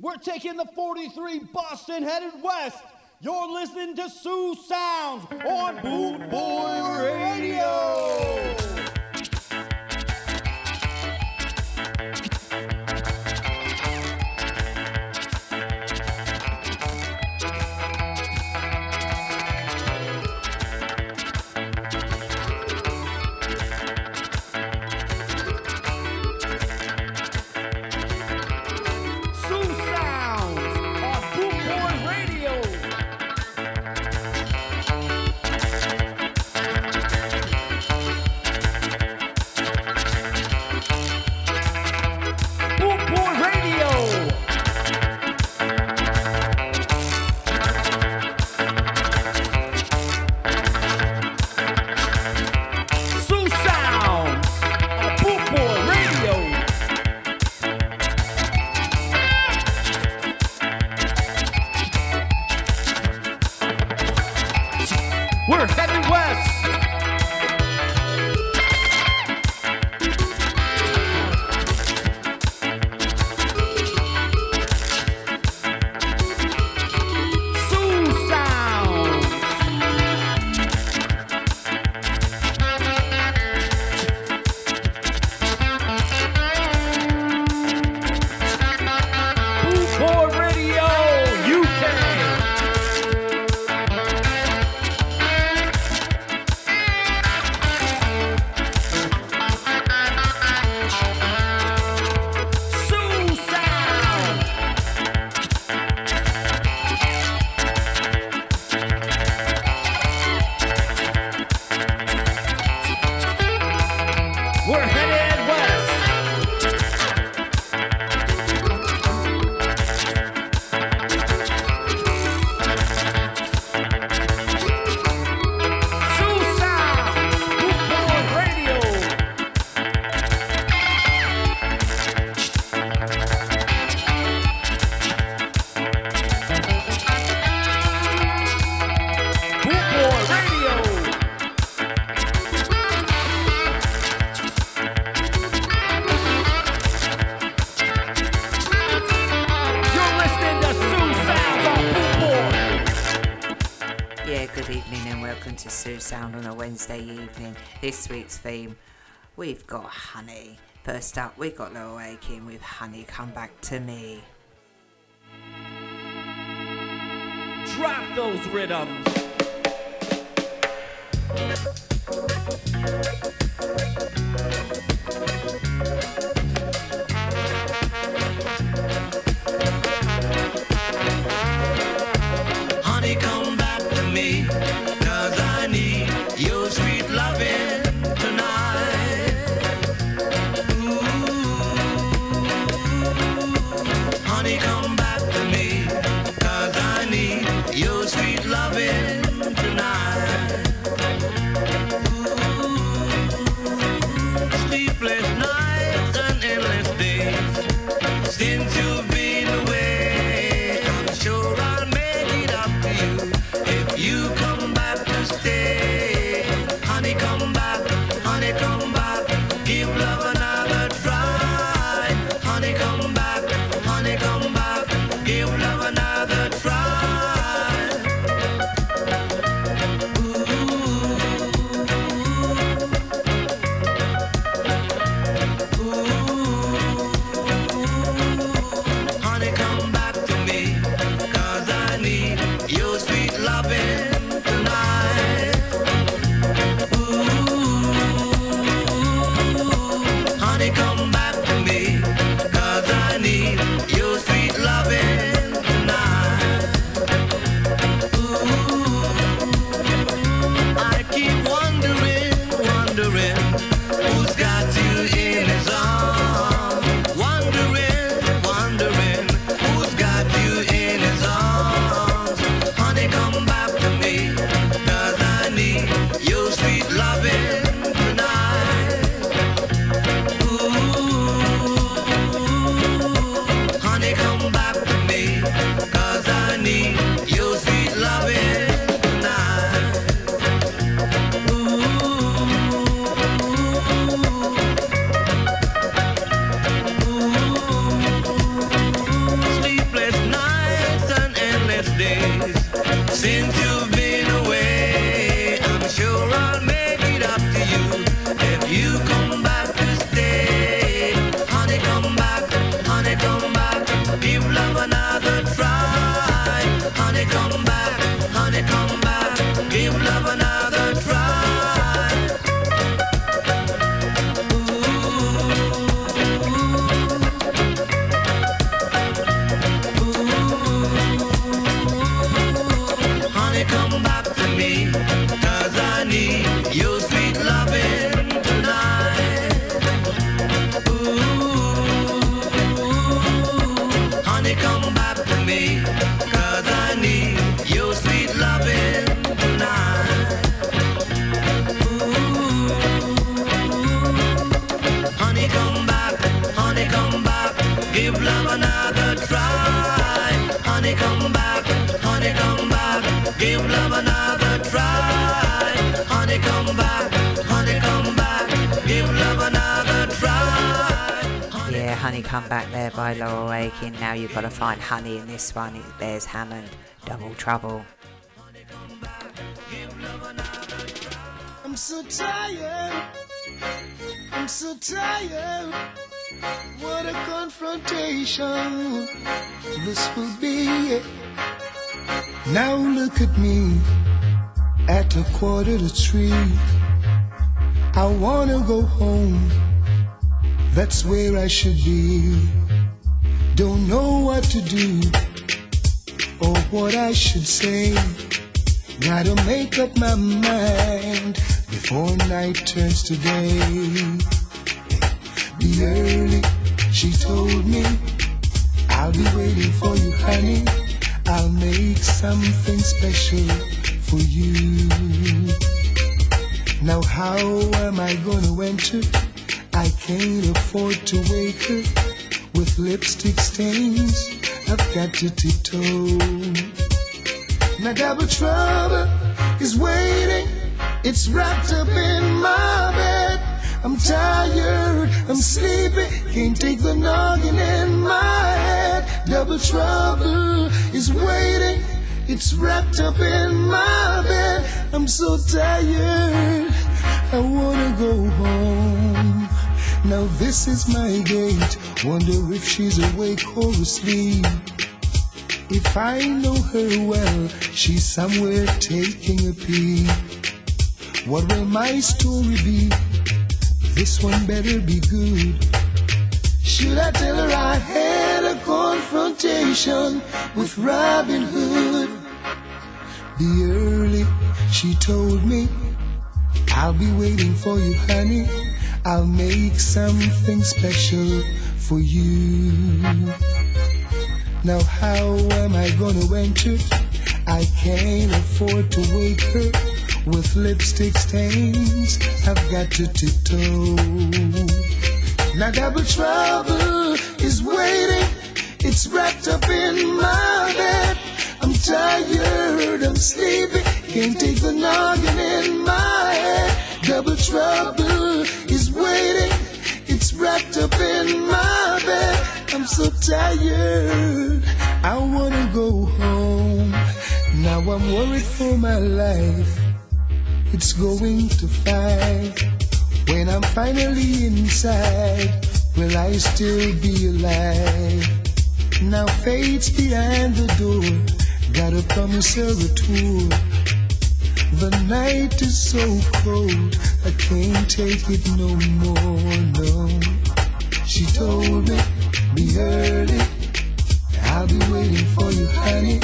We're taking the 43 Boston headed west. You're listening to Sioux Sounds on Boot Boy Radio. this week's theme, we've got Honey. First up, we got Laurel Aitken with Honey Come Back to Me. Drop those rhythms. This one. It's Beres Hammond, Double Trouble. I'm so tired. I'm so tired. What a confrontation this will be. Now look at me at a quarter to three. I wanna go home. That's where I should be. Don't know what to do what I should say. Gotta make up my mind before night turns to day. Be early, she told me. I'll be waiting for you, honey. I'll make something special for you. Now, how am I gonna enter? I can't afford to wake her with lipstick stains. I've got to tiptoe. Now double trouble is waiting. It's wrapped up in my bed. I'm tired, I'm sleepy, can't take the noggin in my head. Double trouble is waiting. It's wrapped up in my bed. I'm so tired, I wanna go home. Now this is my gate. Wonder if she's awake or asleep. If I know her well, she's somewhere taking a peek. What will my story be? This one better be good. Should I tell her I had a confrontation with Robin Hood? Be early, she told me. I'll be waiting for you, honey. I'll make something special for you. Now how am I gonna enter? I can't afford to wake her with lipstick stains. I've got to tiptoe. Now double trouble is waiting. It's wrapped up in my bed. I'm tired, I'm sleepy. Can't take the noggin in my head. Double trouble is waiting. It's wrapped up in my bed. I'm so tired. I wanna go home. Now I'm worried for my life. It's going to fight. When I'm finally inside, will I still be alive? Now fate's behind the door. Gotta promise her a tour. The night is so cold, I can't take it no more, no. She told me, be early, I'll be waiting for you, honey.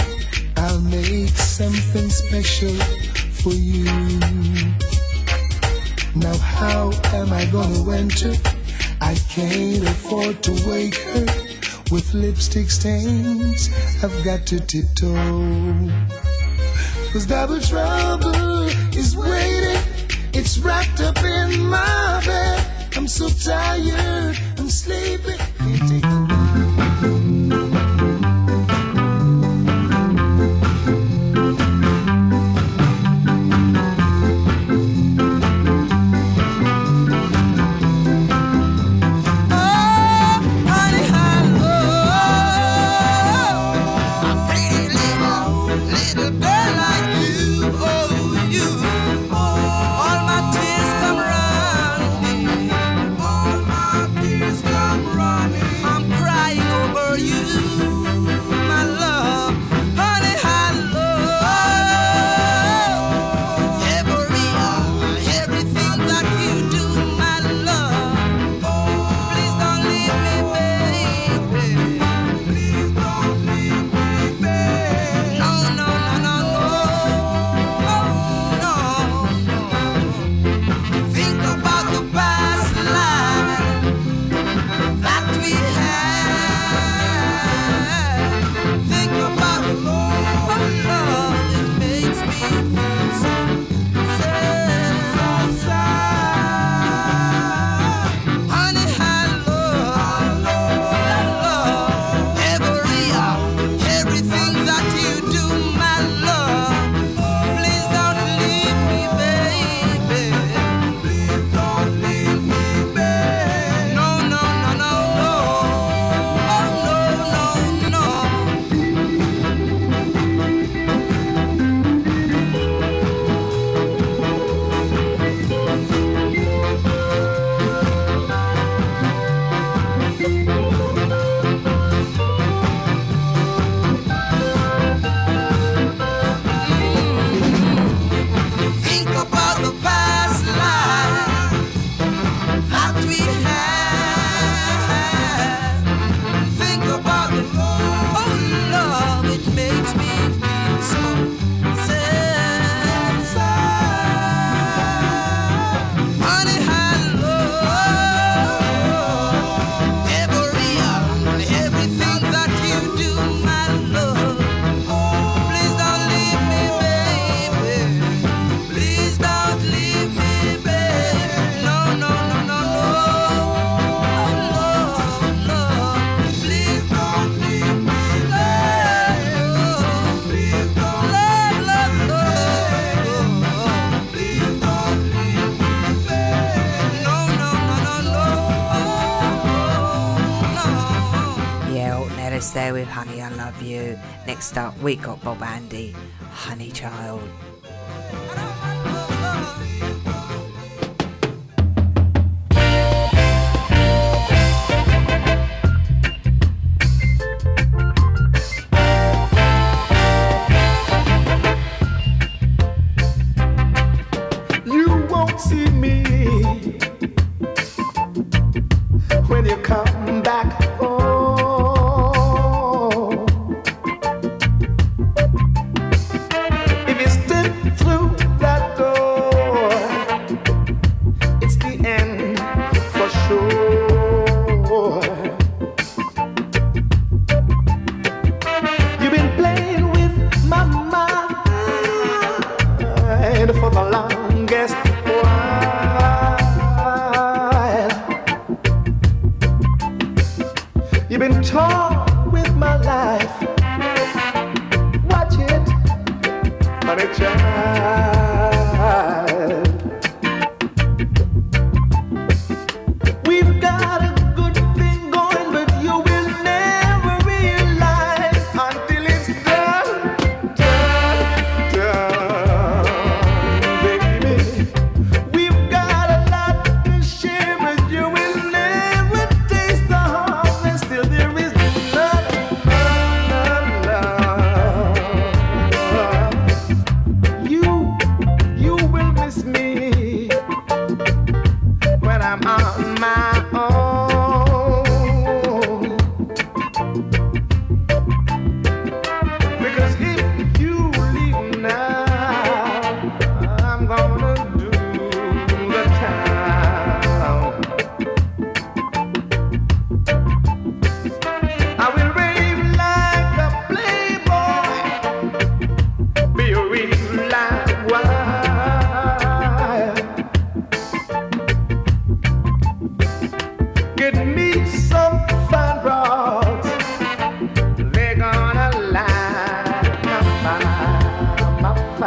I'll make something special for you. Now how am I gonna enter? I can't afford to wake her with lipstick stains. I've got to tiptoe. Cause double trouble is waiting. It's wrapped up in my bed. I'm so tired, I'm sleepy. We got Bob Andy, Honey Child.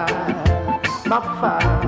fire, my fire.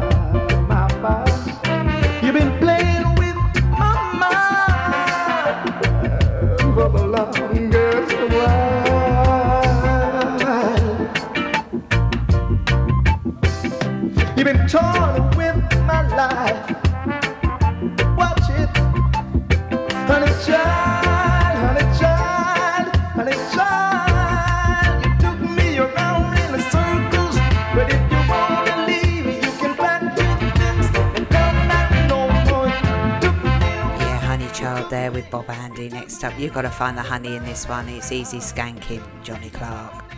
You've got to find the honey in this one. It's easy skanking, Johnny Clarke.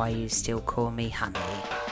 Why you still call me honey?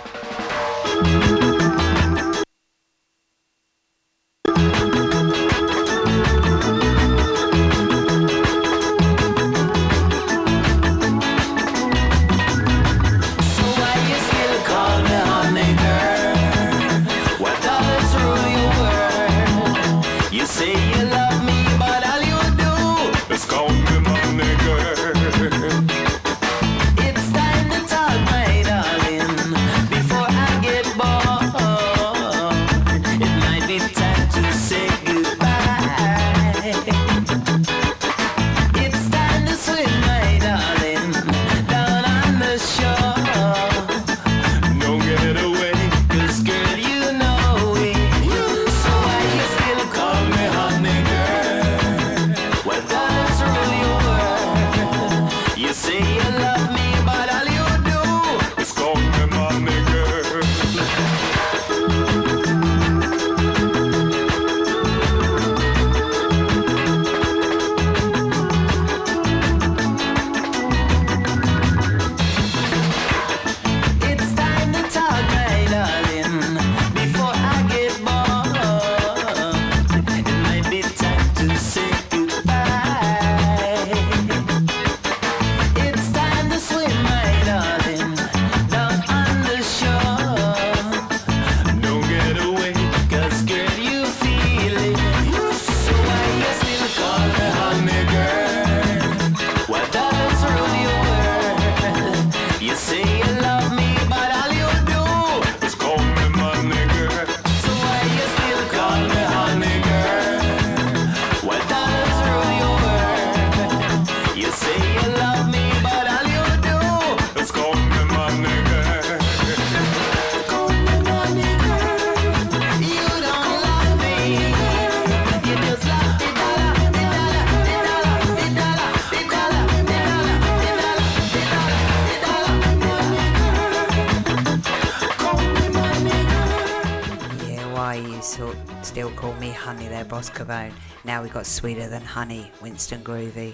We got Sweeter Than Honey, Winston Groovy.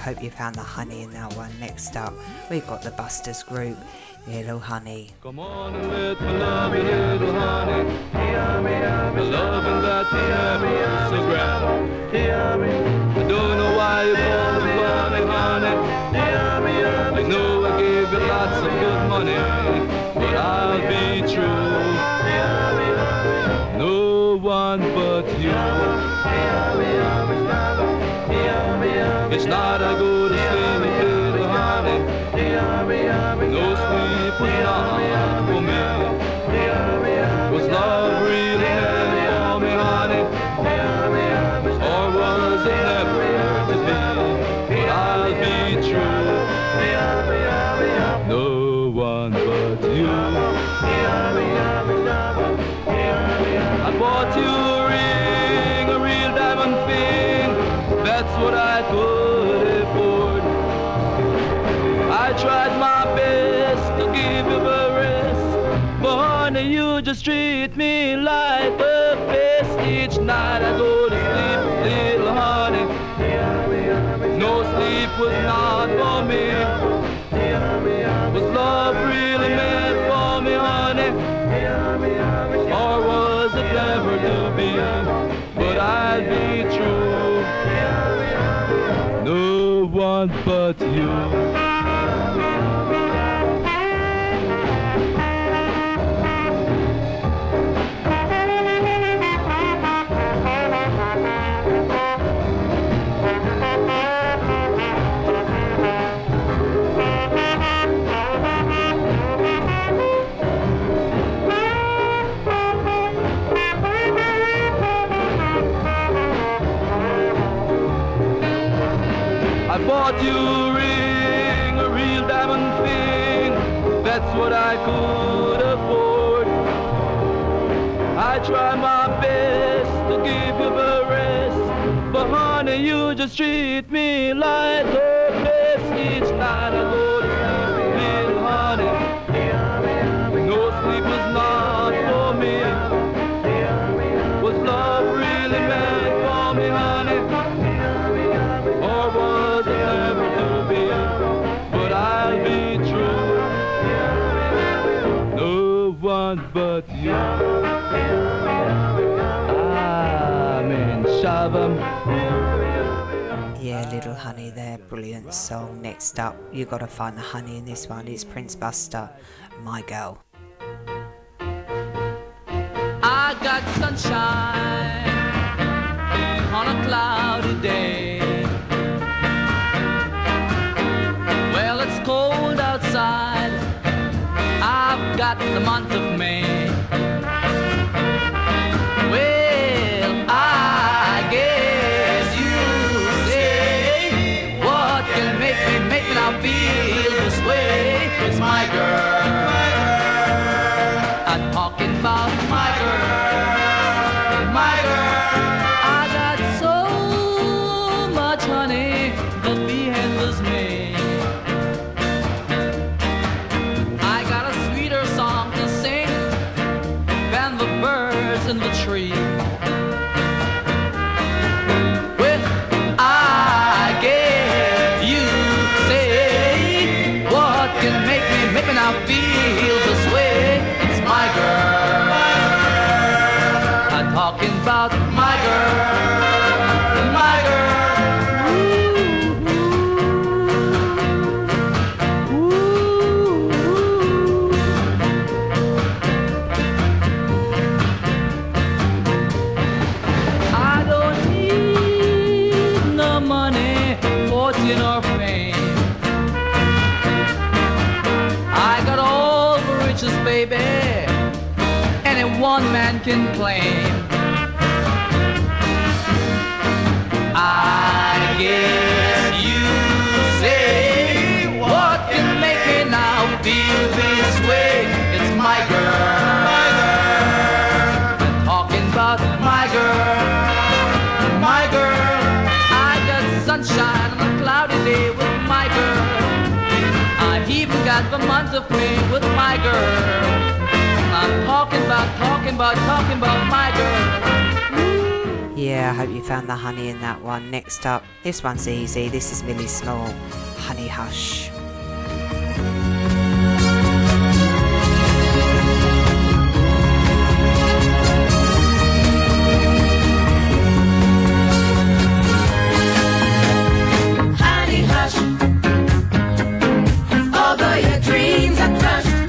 Hope you found the honey in that one. Next up, we've got the Busters group, Little Honey. Come on and love little honey. The that you have is so. I don't know why you call me honey, honey. I know I gave you lots of good money, sleep was just treat me like a pest. Each night I go to sleep, little honey. No sleep was not for me. Was love really meant for me, honey? Or was it never to be? But I'll be true. No one but you. Next up, you gotta find the honey in this one. It's Prince Buster, My Girl. I got sunshine on a cloudy day. Well, it's cold outside. I've got the month of May. months of with my girl. I'm talking about, talking about, talking about my girl. Yeah, I hope you found the honey in that one. Next up, this one's easy. This is Millie Small, Honey Hush. your dreams are crushed.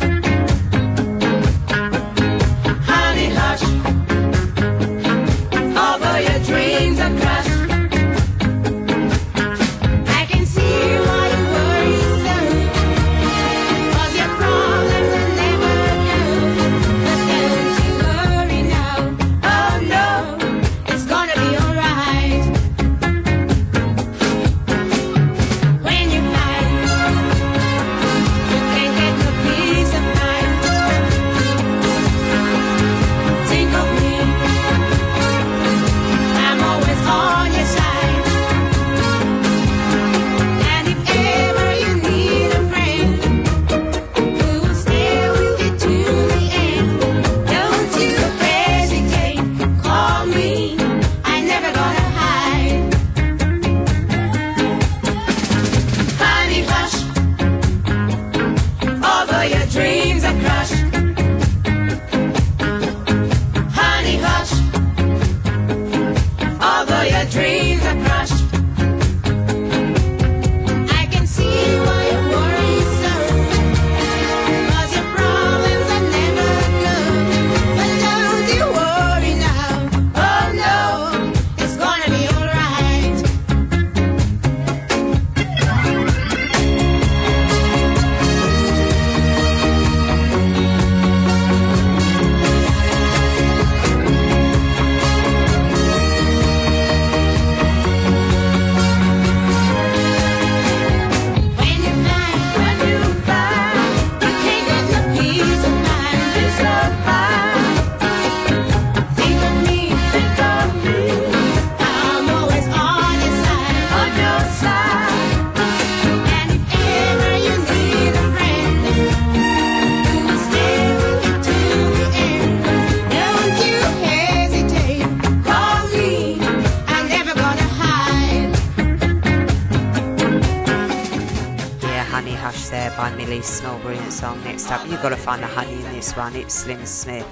Slim Smith.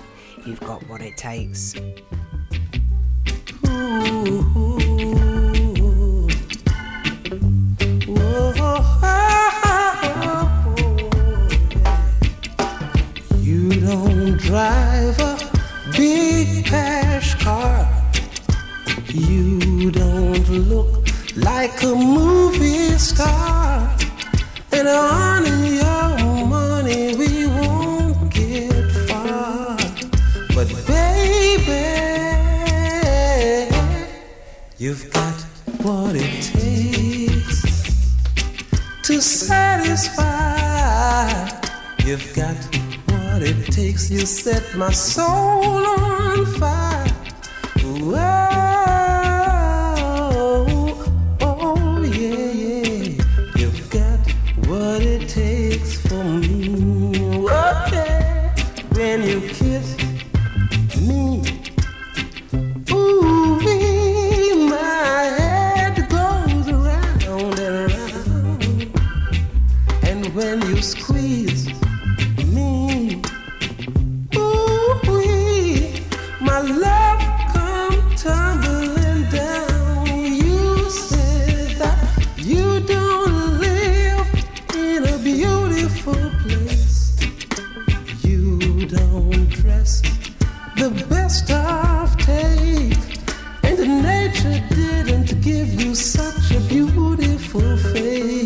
You've got what it takes.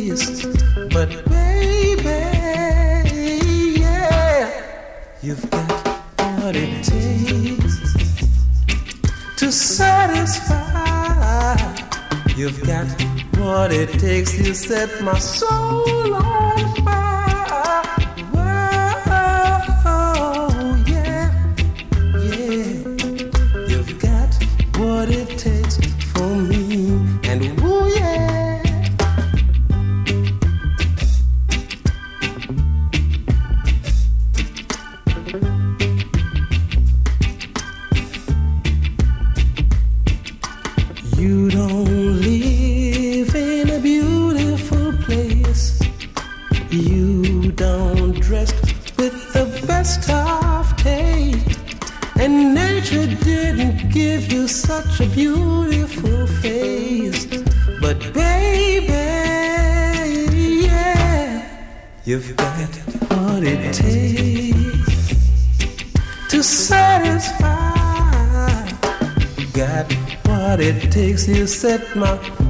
But baby, yeah, you've got what it takes to satisfy. You've got what it takes. to set my soul on fire.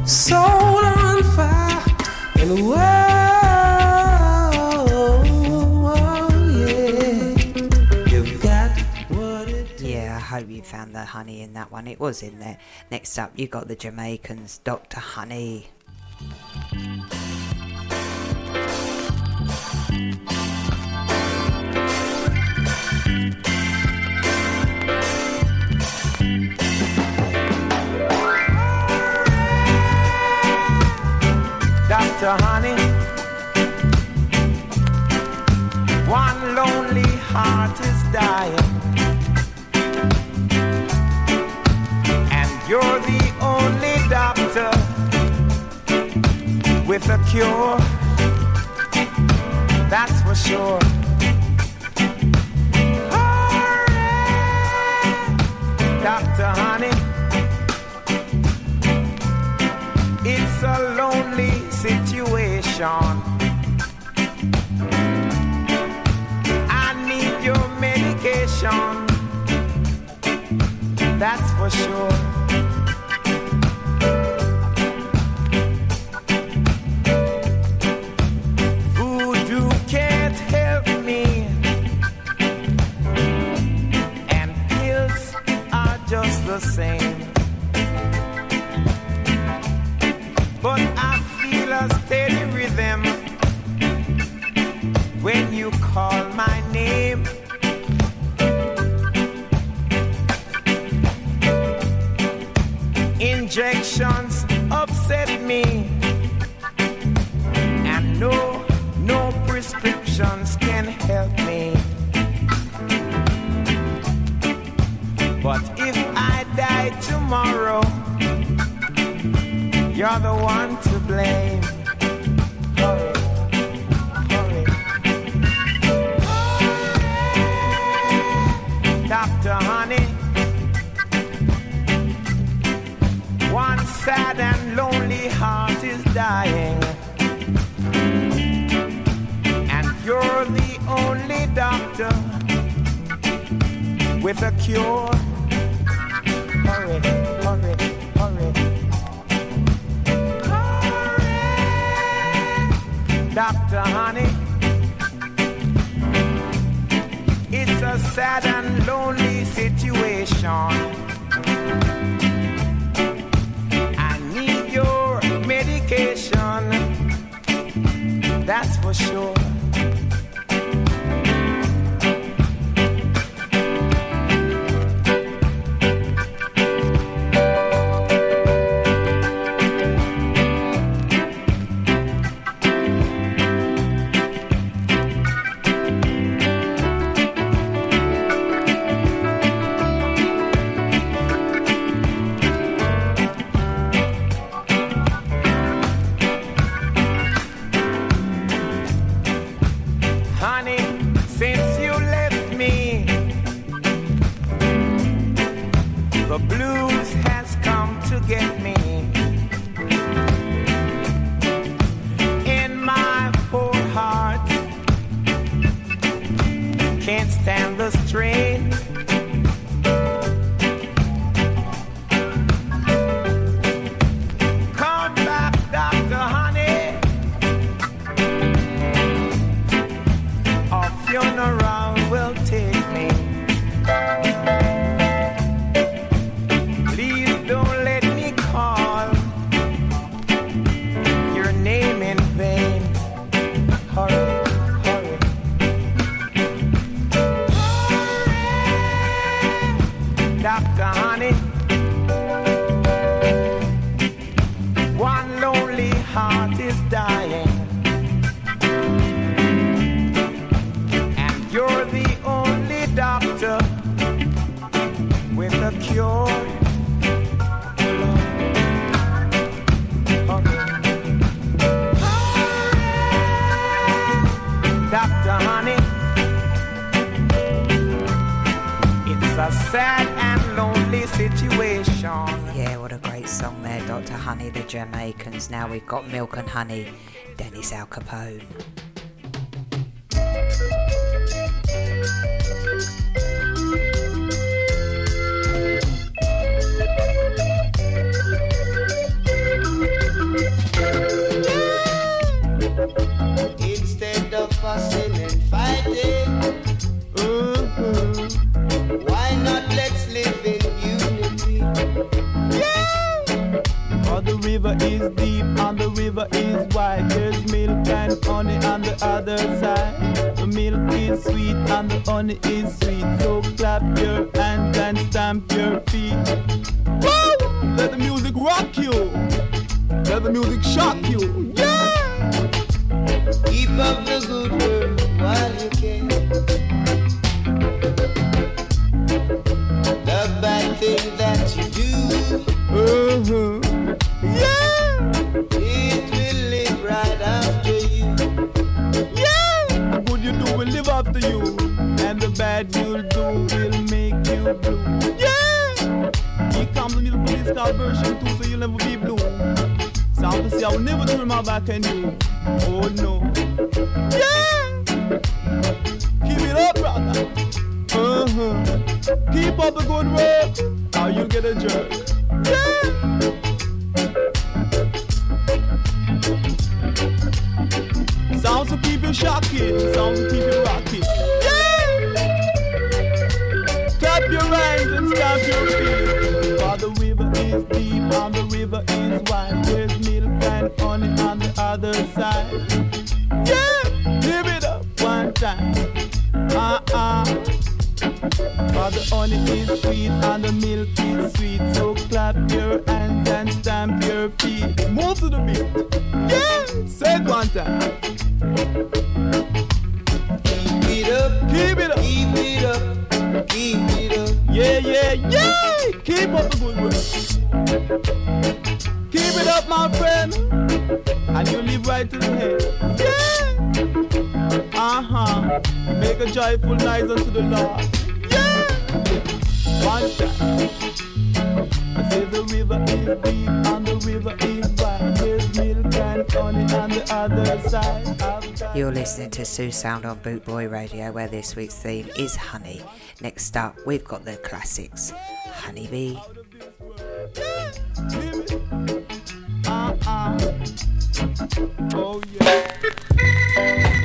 Soul on fire. And whoa, yeah, you've got what it Yeah, I hope you found the honey in that one. It was in there. Next up, you got the Jamaicans, Dr. Honey. Dr. Honey. One lonely heart is dying, and you're the only doctor with a cure. That's for sure. Dr. Honey. It's a lonely situation. I need your medication. That's for sure. Voodoo can't help me. And pills are just the same. Injections upset me, and no, no prescriptions can help me. But if I die tomorrow, you're the one to blame. Sad and lonely heart is dying, and you're the only doctor with a cure. Hurry, hurry, hurry. Dr. Honey. It's a sad and lonely situation. That's for sure. Honey, Dennis Alcapone. Sounds to keep you rocking. Yeah! Clap your hands and stamp your feet. For the river is deep and the river is wide. There's milk and honey on the other side. Yeah! Give it up one time. Uh-uh. For the honey is sweet and the milk is sweet. So clap your hands and stamp your feet. Move to the beat. Yeah! Say it one time. Keep it up, Keep it up. keep it up, keep it up. Yeah, yeah, yeah! Keep up the good work. Keep it up, my friend. And you live right to the head. Yeah! Uh-huh. Make a joyful noise unto the Lord. Yeah! One time. I say the river is deep and the river is wide. There's milk and honey on the other side. You're listening to Sue Sound on Boot Boy Radio, where this week's theme is honey. Next up, we've got the classics Honeybee. Uh-uh. Oh yeah.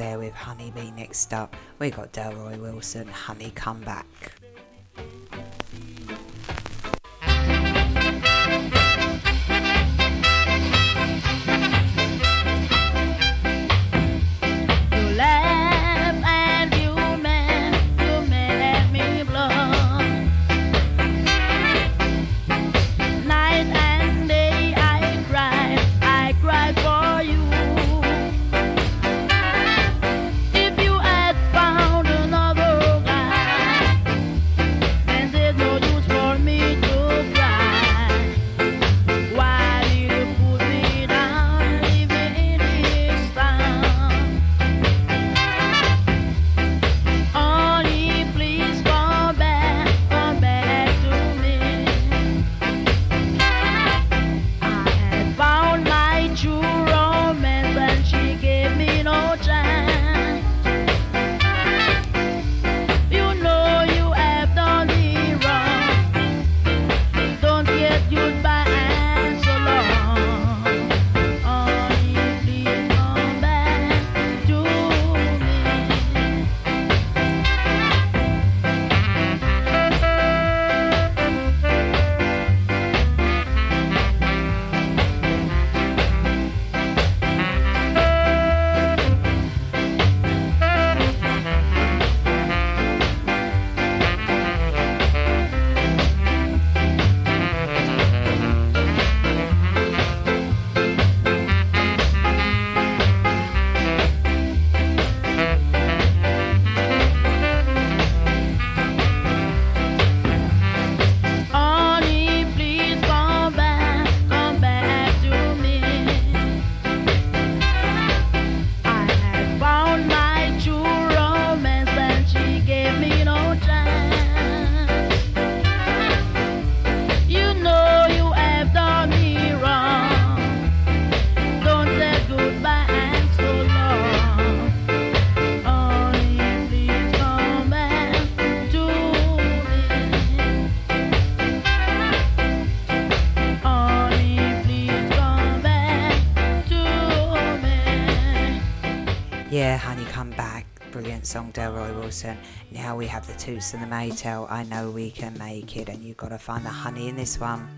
there with Honey Bee next up. We got Delroy Wilson, Honey Come Back. Wilson. Now we have the toots and the Maytals. I know we can make it. And you've got to find the honey in this one.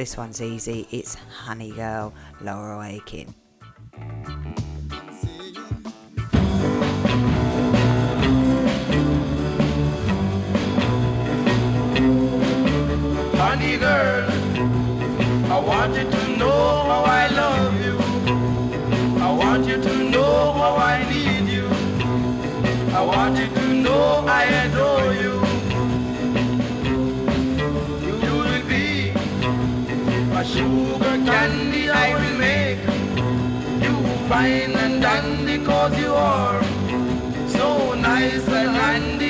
This one's easy. It's Honey Girl, Laurel Aitken. Honey girl, I want you to know how I love you. I want you to know how I need you. I want you to know I adore you. A sugar candy I will make. You fine and dandy cause you are so nice and handy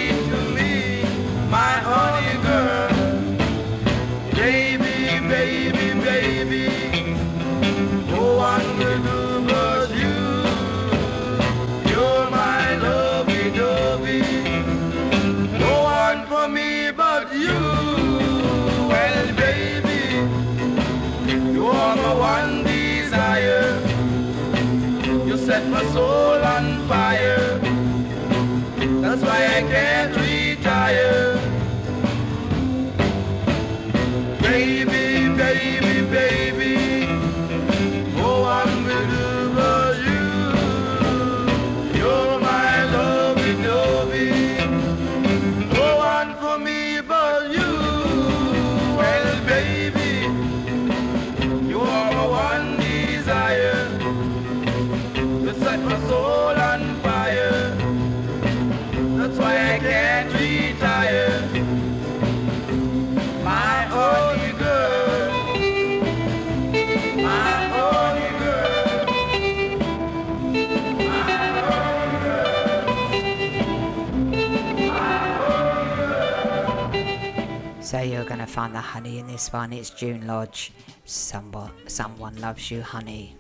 set my soul on fire. That's why I can't retire. Find the honey in this one. It's June Lodge. Someone, someone loves you, honey.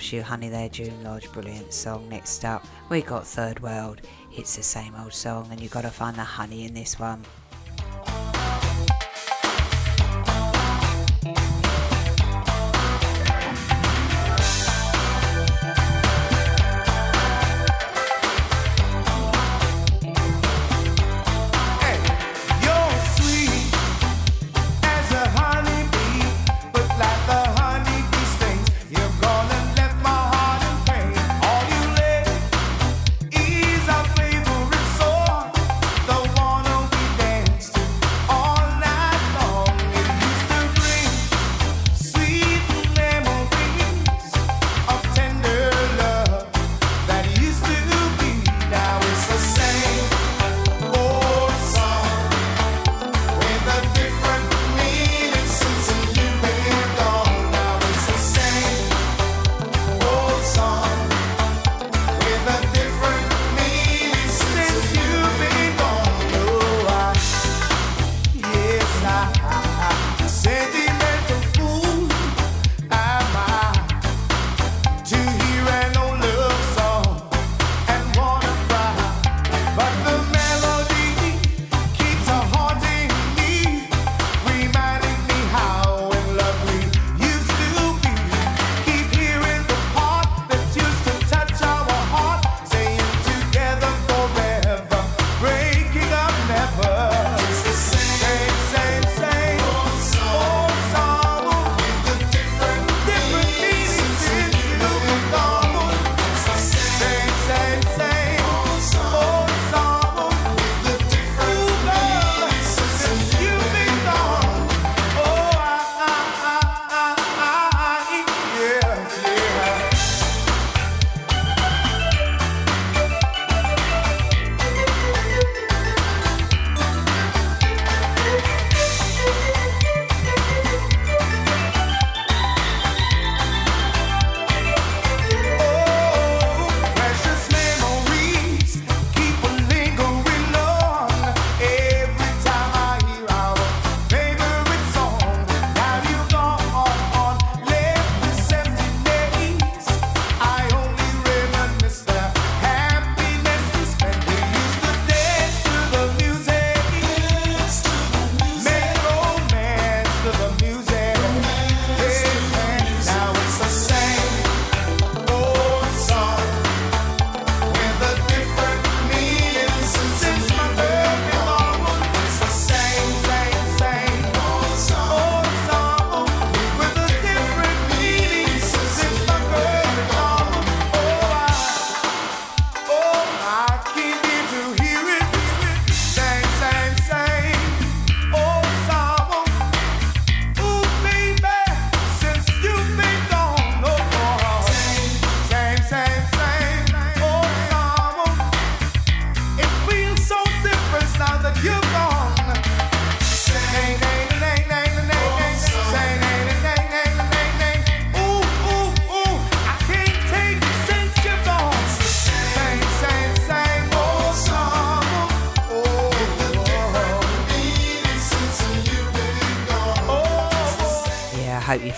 You, Honey There, June Lodge, brilliant song. Next up, we got Third World, It's the Same Old Song, and you gotta find the honey in this one.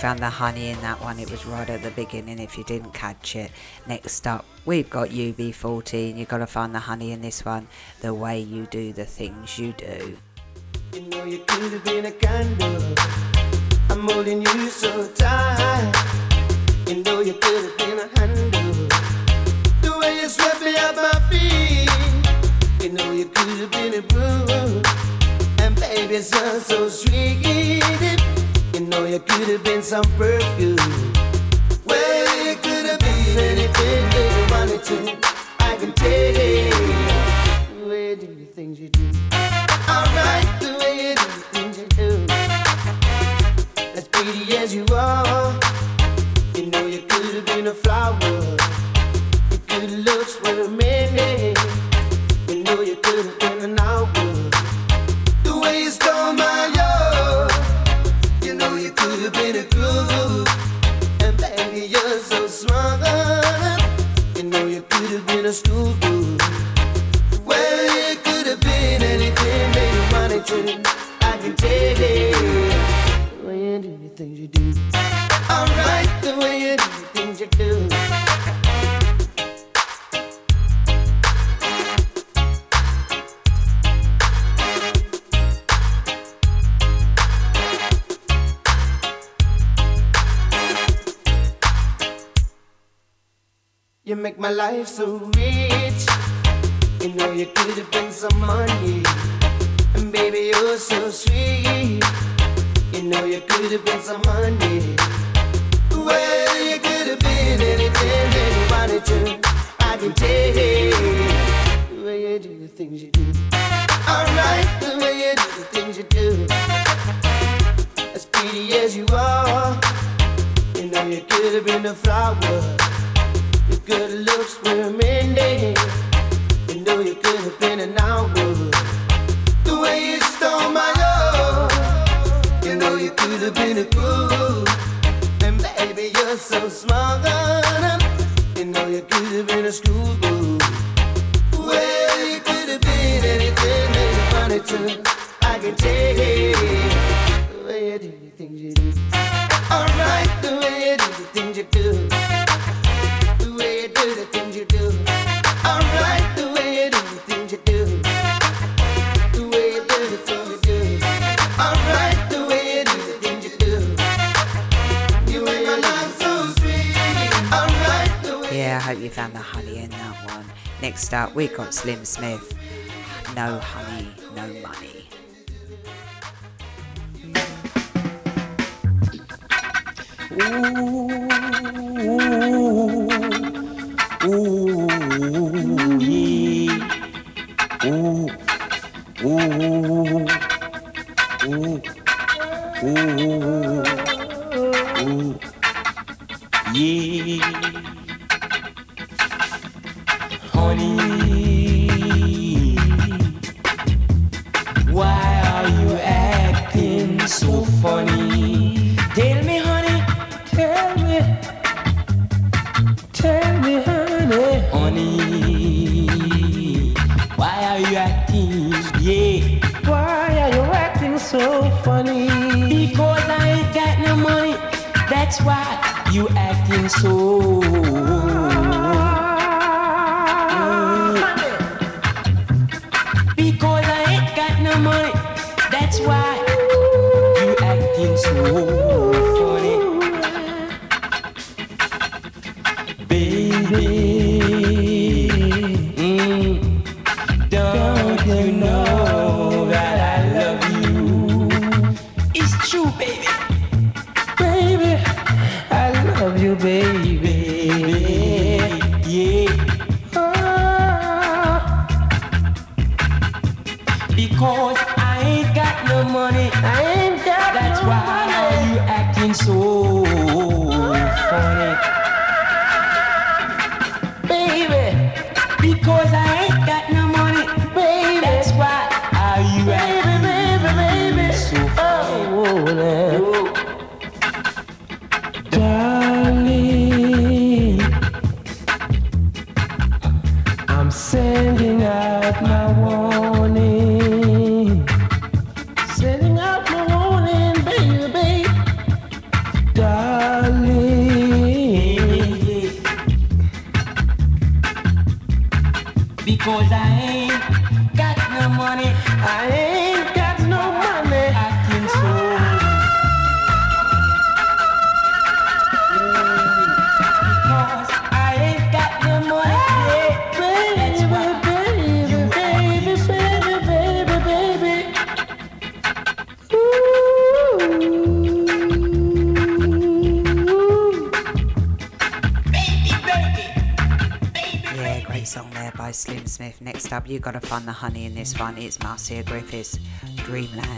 found the honey in that one. It was right at the beginning if you didn't catch it. Next up, we've got UB40. You've got to find the honey in this one. The way you do the things you do. You know you could have been a candle. I'm holding you so tight. You know you could have been a handle. The way you swept me my feet. You know you could have been a. And baby, so sweet you could have been some perfume. Well, you could have been anything. Life so rich. You know you could have been some money. And baby, you're so sweet. You know you could have been some money. Well, you could have been anything that you wanted to. I can tell the way you do the things you do. Alright, the way you do the things you do. As pretty as you are, you know you could have been a flower. Good looks were mending. You know you could have been an hour. The way you stole my love, you know you could have been a groove. And baby, you're so smart. You know you could have been a schoolboy. Well, you could have been anything that you wanted to. I can the way you do things you do. Alright, the way you do Next up, we got Slim Smith. No honey, You gotta find the honey in this one. It's Marcia Griffiths, Dreamland.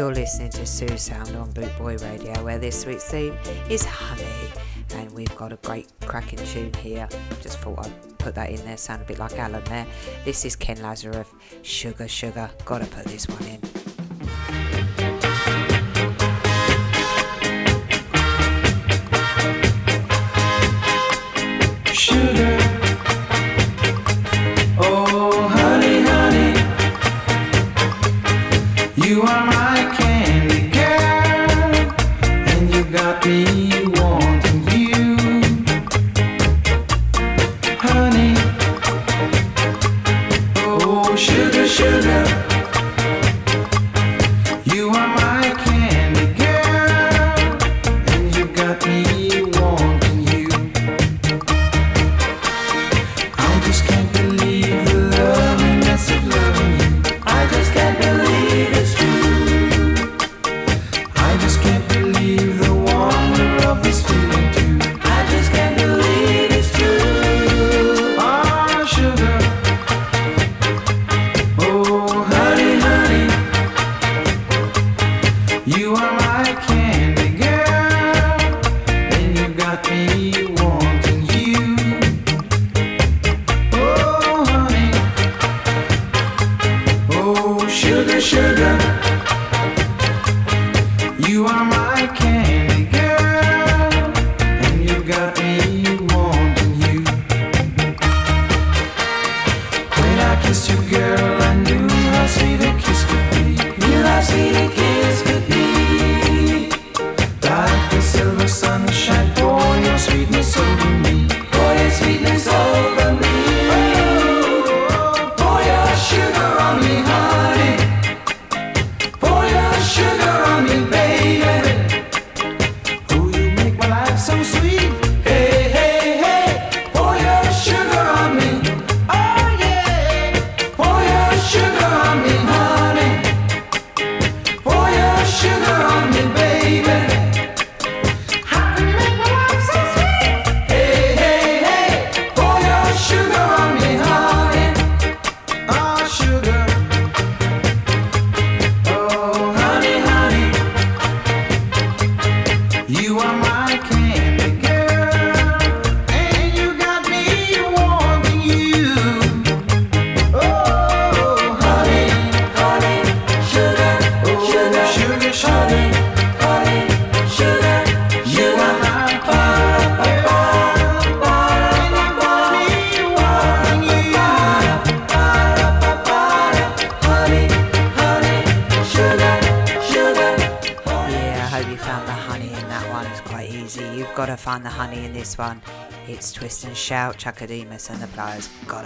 You're listening to Sue Sound on Boot Boy Radio, where this week's theme is honey, and we've got a great cracking tune here. Just thought I'd put that in there, sound a bit like Alan there. This is Ken Lazarus, Sugar Sugar. Gotta put this one in. And Shout, Chaka Demus and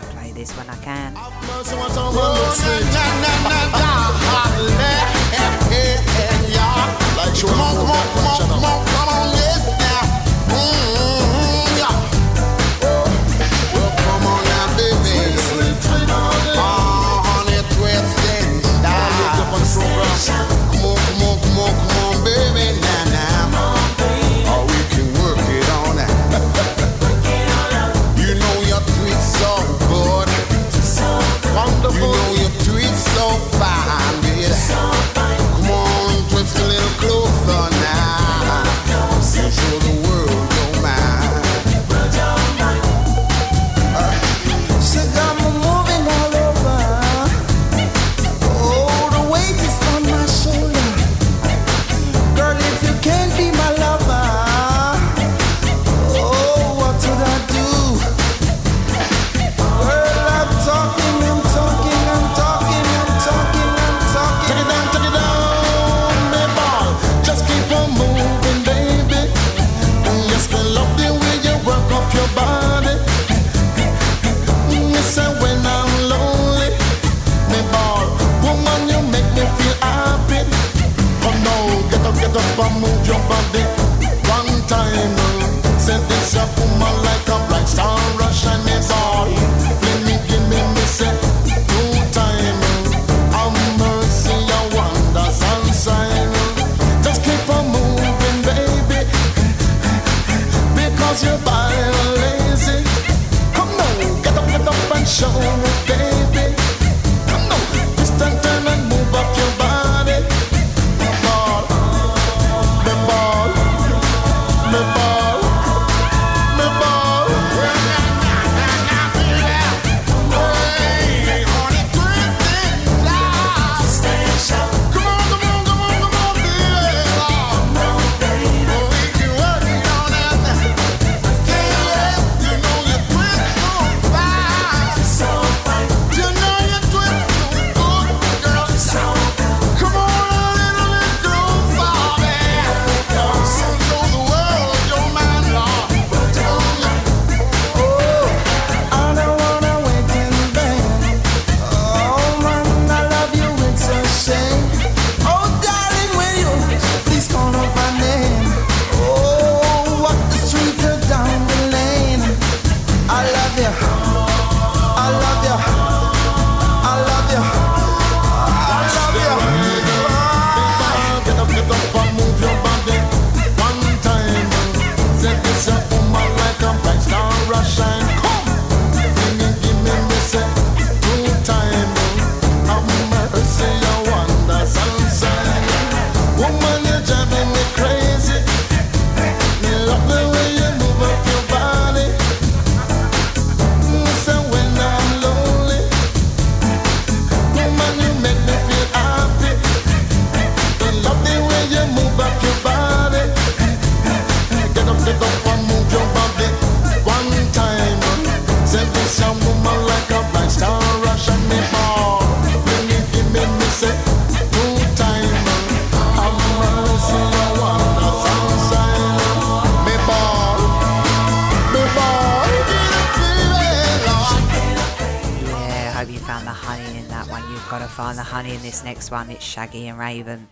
Shaggy and Rayvon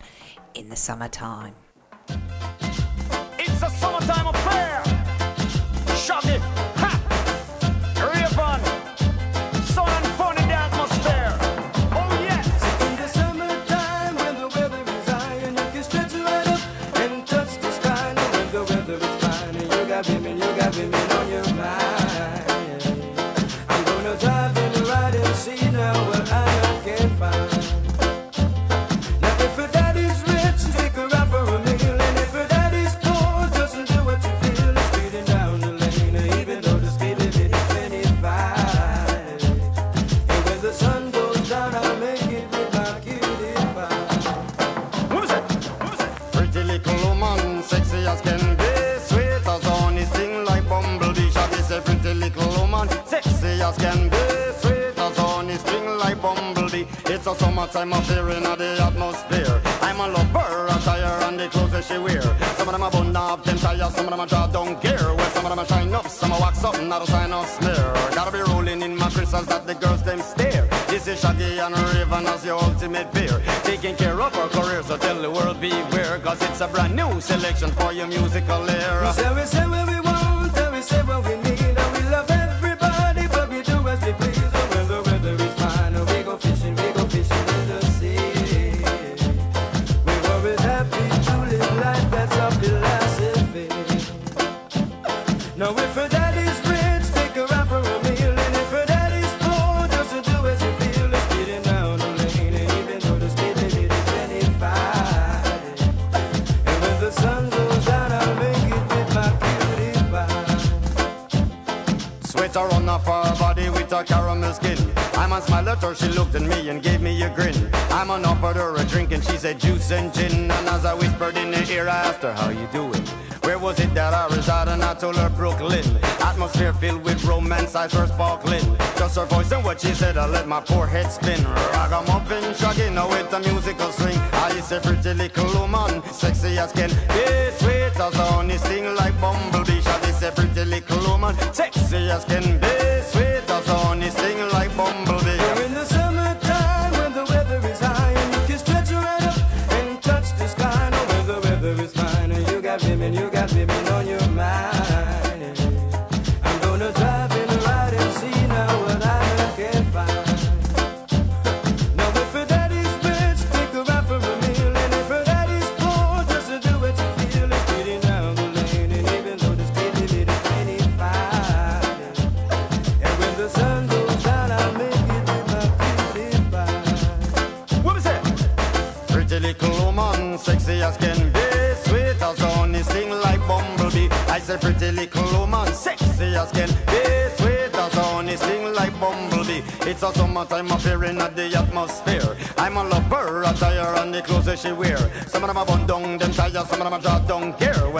a she said juice and gin. And as I whispered in her ear, I asked her how you doing. Where was it that I reside? And I told her Brooklyn. Atmosphere filled with romance, eyes were sparkling. Just her voice and what she said, I let my poor head spin. Ragamuffin, shagging now with a musical swing. I is a pretty little woman, sexy as can be, sweet as honey, sting like bumblebee. Shall is a pretty little woman, sexy as can be,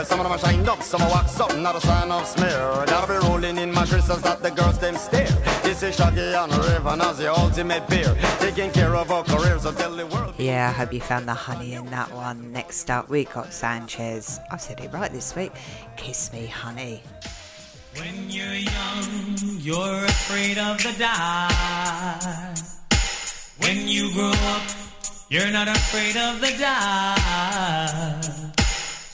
down. Well, some of them are shined up, some are wax up, not a sign of smear. Gotta be rolling in my crystals that the girls them stare. This is Shaggy and Rayvon as the ultimate peer. Taking care of our careers, so tell the world. Yeah, I hope you found the honey in that one. Next up, we got Sanchez. I said it right this week. Kiss me, honey. When you're young, you're afraid of the dark. When you grow up, you're not afraid of the dark.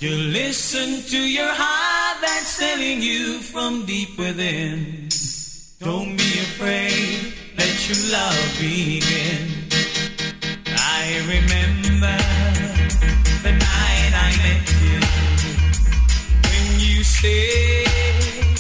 You listen to your heart that's telling you from deep within. Don't be afraid, let your love begin. I remember the night I met you when you said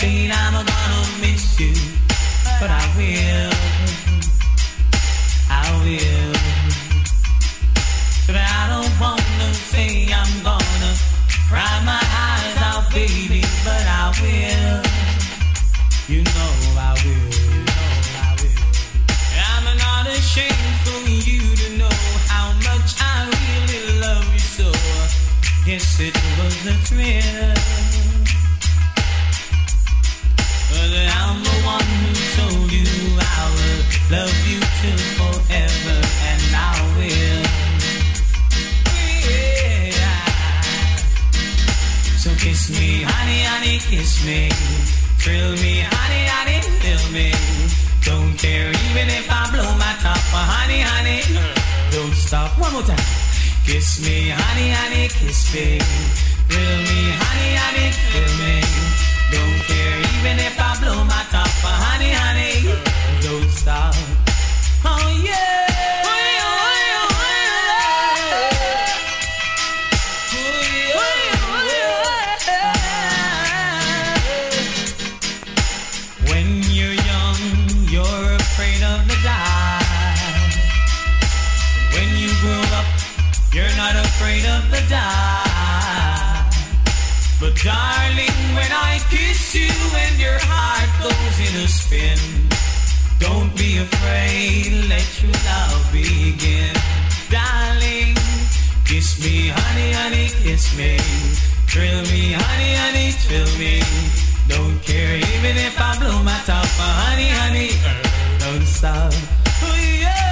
who I'm gonna miss you, but I will. I will. But I don't wanna say I'm gonna cry my eyes out, baby, but I will. You know I will. You know I will. I'm not ashamed for you to know how much I really love you so. Yes, it was a thrill. Kiss me, honey, honey, kiss me. Thrill me, honey, honey, thrill me. Don't care even if I blow my top, honey, honey, don't stop. One more time. Kiss me, honey, honey, kiss me. Thrill me, honey, honey, thrill me. Don't care even if I blow my top, but honey, honey. Oh yeah. When you're young, you're afraid of the dark. When you grow up, you're not afraid of the dark. But darling, in a spin. Don't be afraid, let your love begin. Darling, kiss me, honey, honey, kiss me. Thrill me, honey, honey, thrill me. Don't care even if I blow my top, honey, honey, don't stop. Oh, yeah.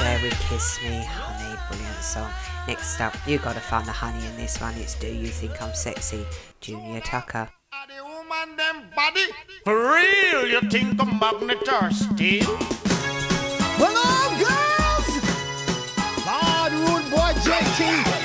There We Kiss Me, Honey, brilliant song. Next up, you gotta find the honey in this one. It's Do You Think I'm Sexy, Junior Tucker. Are the woman them body? For real, you think a magnet or still? Well, all girls! Bad rude boy JT.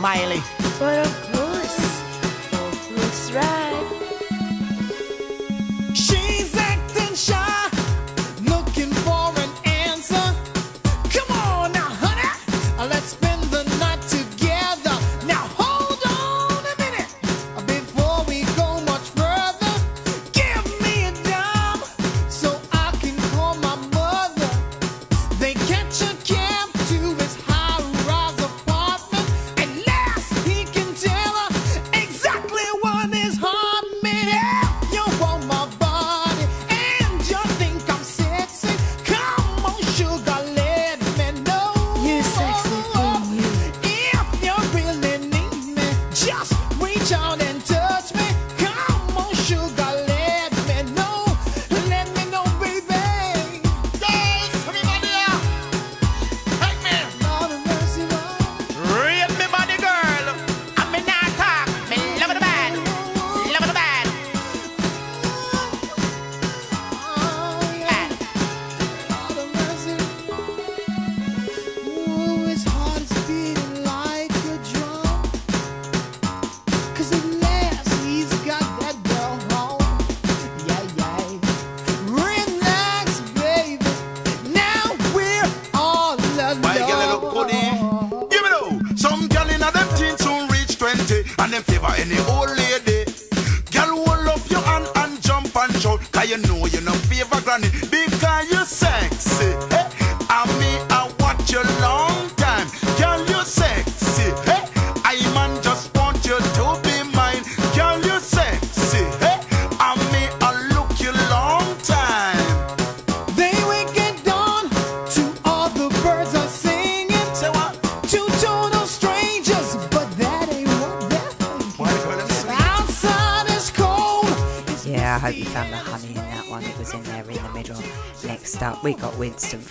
Miley.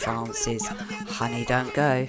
chances. Honey, don't go.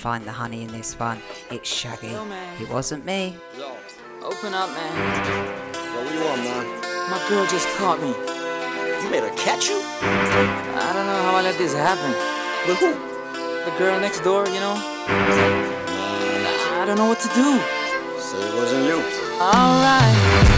Find the honey in this one. It's Shaggy. Yo. It wasn't me. Yo, open up, man. Yo, what you want, man? My girl just caught me. You made her catch you? I don't know how I let this happen. With who? The girl next door, you know? I don't know what to do. Say it wasn't you. Alright.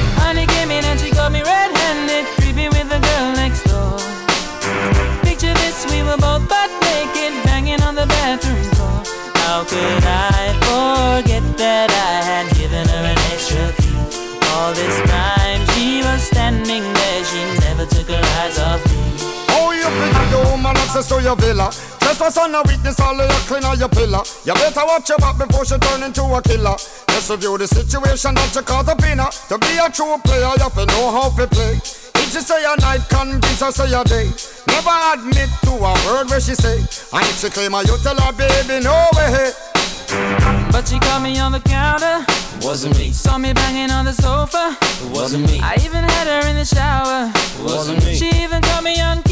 Access to your villa. Trespass on a witness, all of your clean on your pillar. You better watch your back before she turn into a killer. Just review the situation that you caught up in her. To be a true player, you have to know how to play. If she say a night, convince her say a day. Never admit to a word where she say. And if she claim her, you tell her, baby, no way. But she caught me on the counter. Wasn't me. Saw me banging on the sofa. Wasn't me. I even had her in the shower. Wasn't me. She even caught me on camera.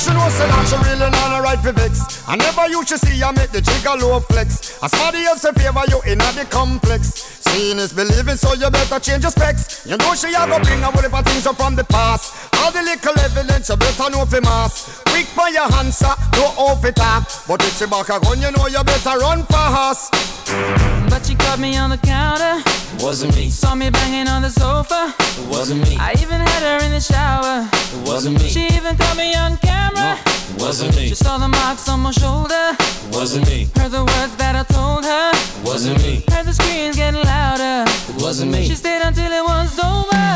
She know say that she really not a right for vex. I never used to see her make the jigger low flex. As somebody else in favor you in the complex. Seeing is believing, so you better change your specs. You know she a go bring a whole heap of things up from the past. All the little evidence you better know for mass. Quick for your answer, no off it talk. But if she back a gun, you know you better run fast. But she caught me on the counter. Wasn't me. Saw me banging on the sofa. Wasn't me. I even had her in the shower. Wasn't me. She even caught me on camera. Wasn't me. She saw the marks on my shoulder. Wasn't me. Heard the words that I told her. Wasn't me. Heard the screams getting louder. It wasn't me. She stayed until it was over.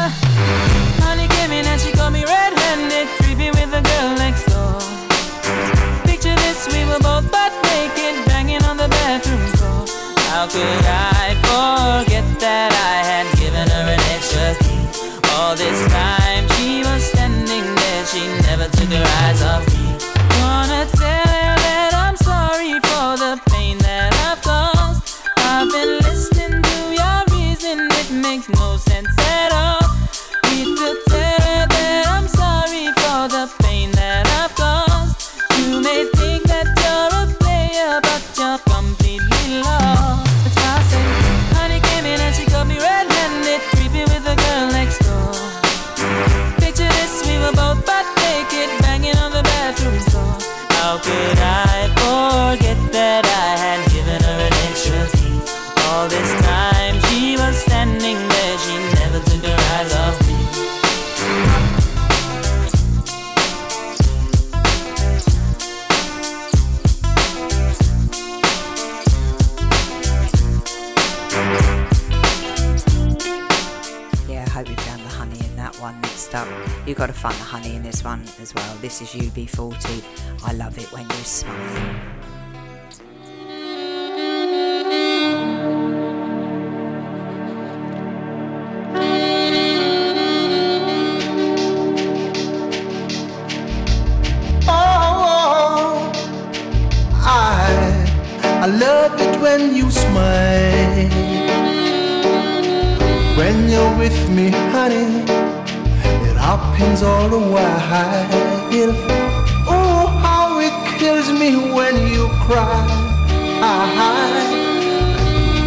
Honey came in and she caught me red-handed, creepy with the girl next door. Picture this, we were both butt naked, banging on the bathroom floor. How could I forget that I had given her an extra key? All this time she was standing there, she never took her eyes off up, you got to find the honey in this one as well. This is UB40. I love it when you smile. Oh, I, love it when you smile. When you're with me, honey, happens all the while. Oh, how it kills me when you cry. I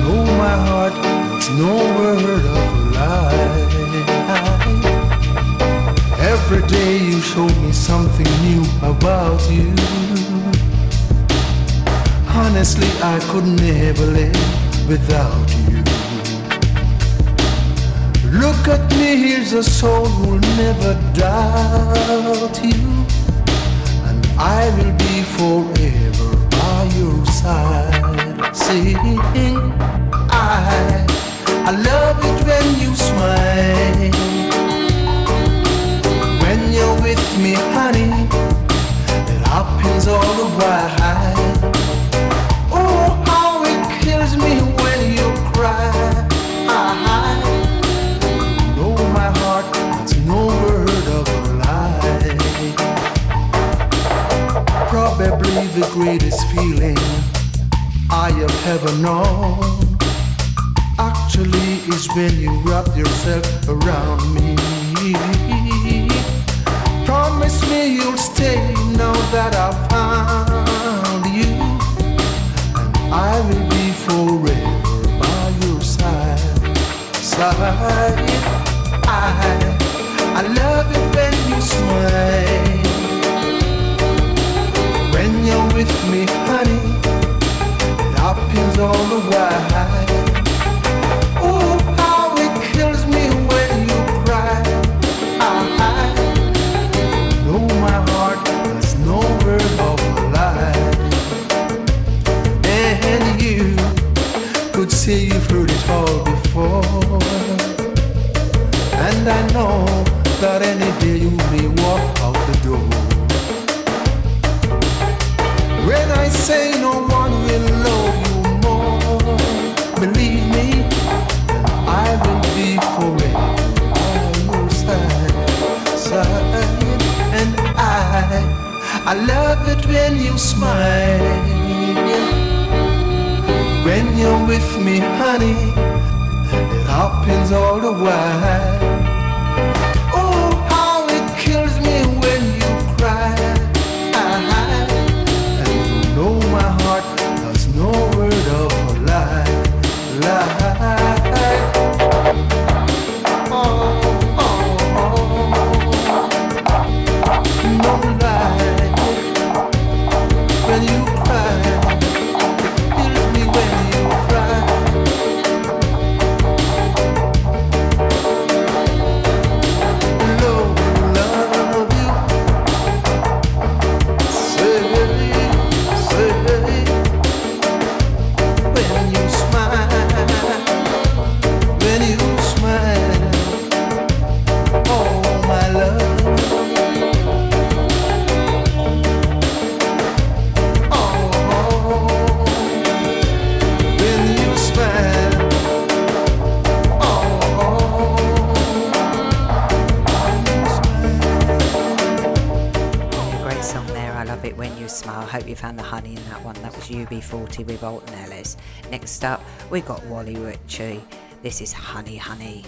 know my heart makes no word of lie. Every day you show me something new about you. Honestly, I could never live without. Look at me, here's a soul who'll never doubt you, and I will be forever by your side. Sing, I, I love it when you smile. When you're with me, honey, it happens all the while. Oh, how it kills me when you cry. The greatest feeling I have ever known. Actually, is when you wrap yourself around me. Promise me you'll stay now that I've found you. and I will be forever by your side. Side. I, I love it when you smile. Me, honey, it happens all the. Oh, how it kills me when you cry. I, know my heart lie. And you could heard it all before. And I know that any day you I say no one will love you more, believe me, I your side, side. And I, I love it when you smile. When you're with me, honey, it happens all the while. We got Wally Ritchie. This is Honey Honey.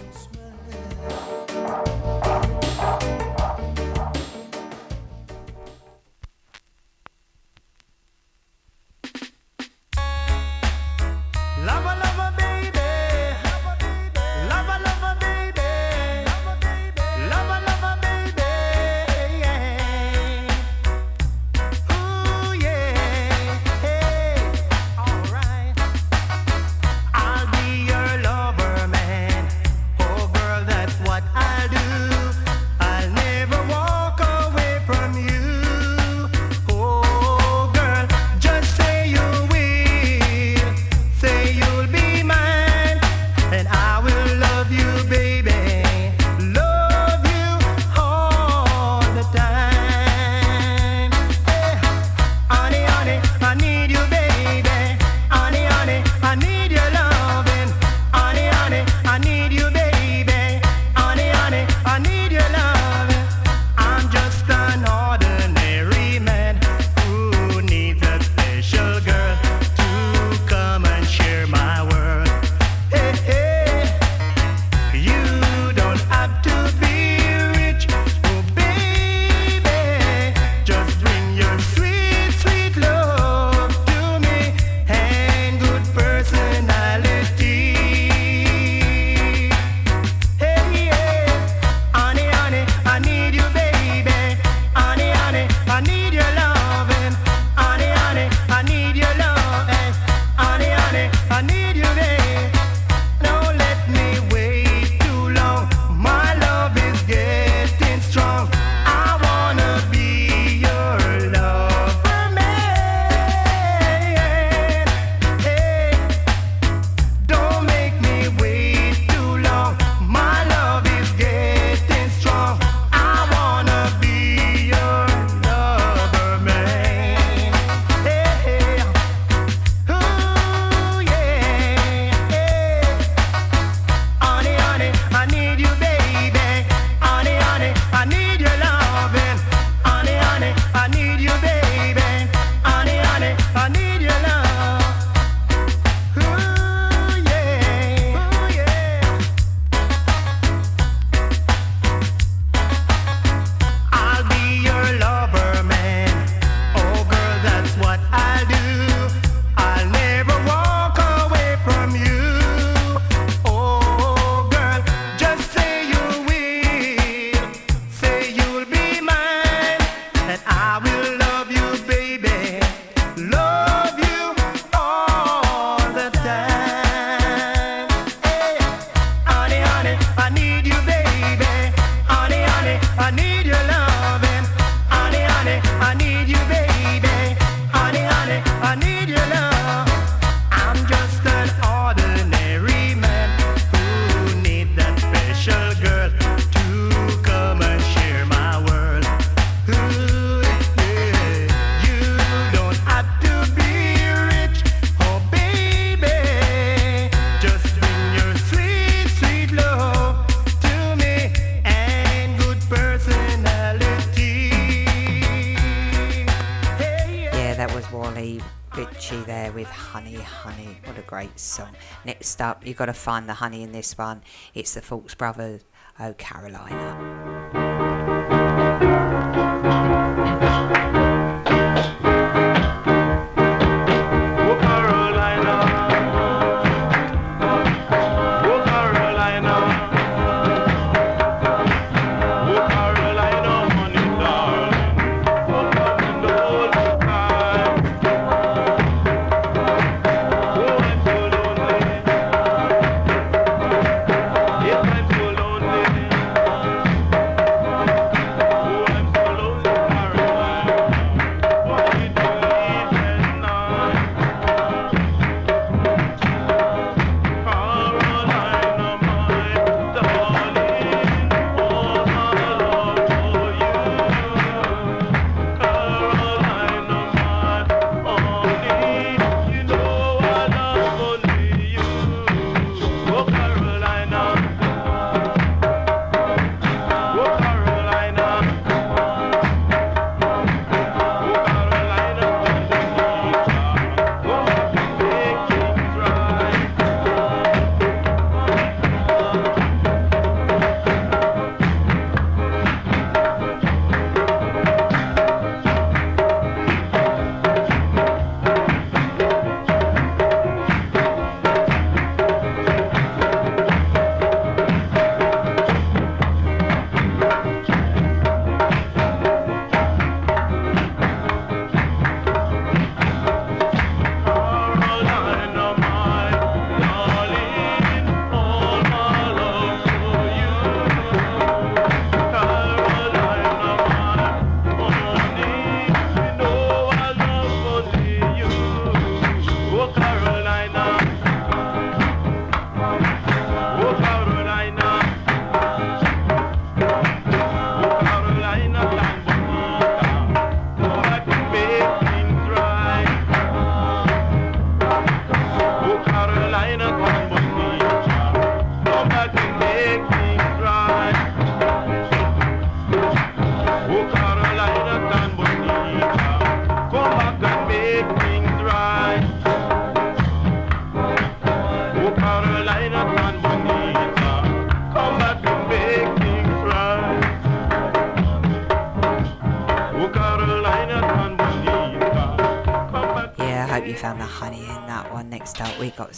you've got to find the honey in this one. It's the Folkes Brothers, Oh Carolina.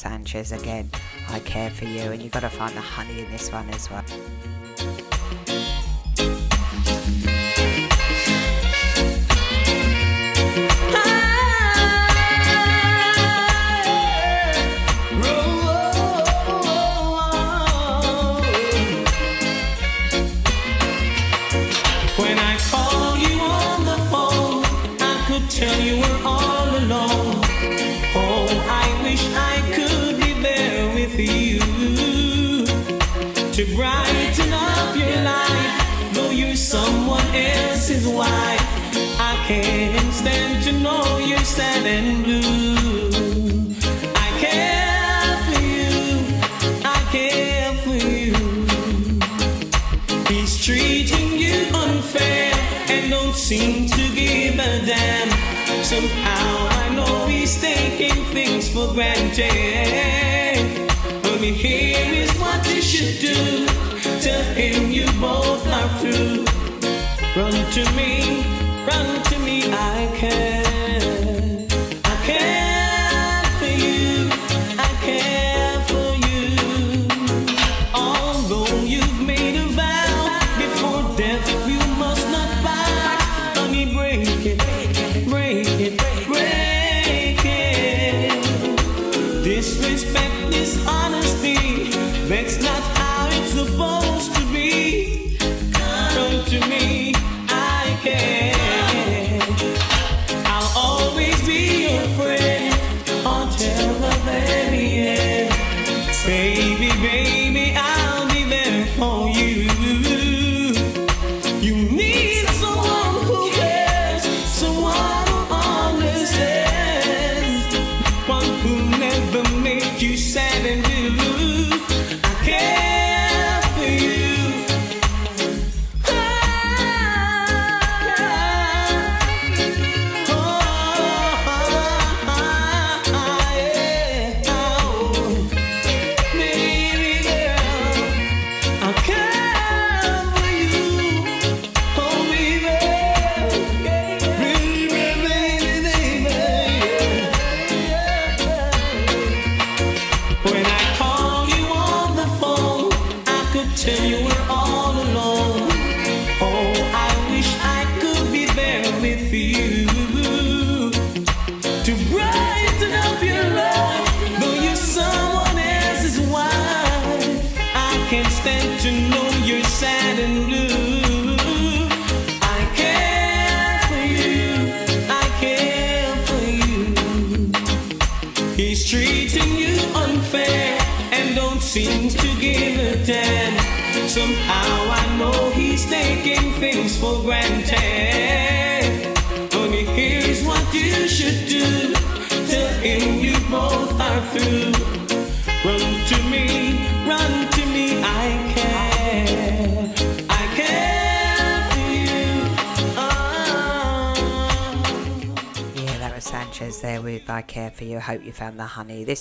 Sanchez again. I care for you, and you've got to find the honey in this one as well.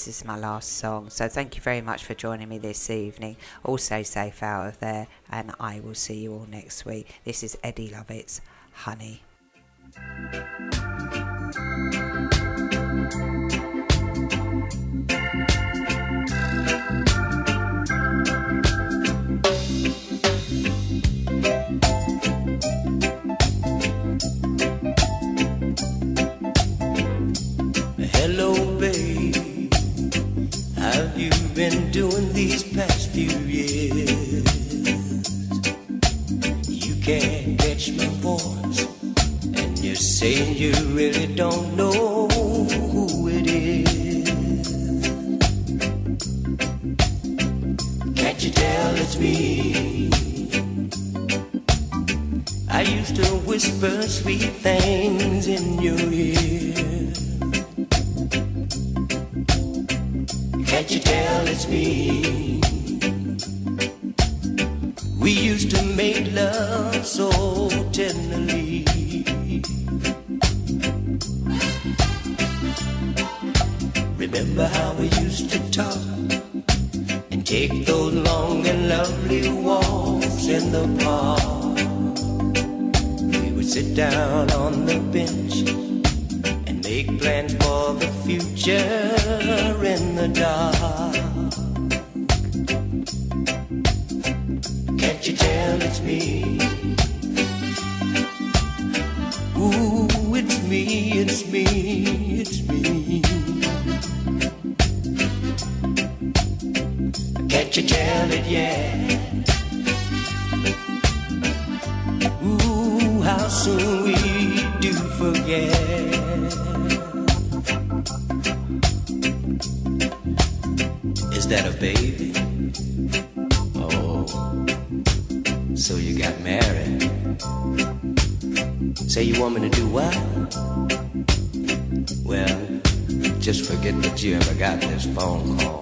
this is my last song. So thank you very much for joining me this evening. Also, safe out of there, and I will see you all next week. This is Eddie Lovette, Honey. Hello saying you really don't know who it is. Can't you tell it's me? I used to whisper sweet things in your Can't you tell it's me? Ooh, it's me, it's me, it's me. Can't you tell it yet? you ever got this phone call?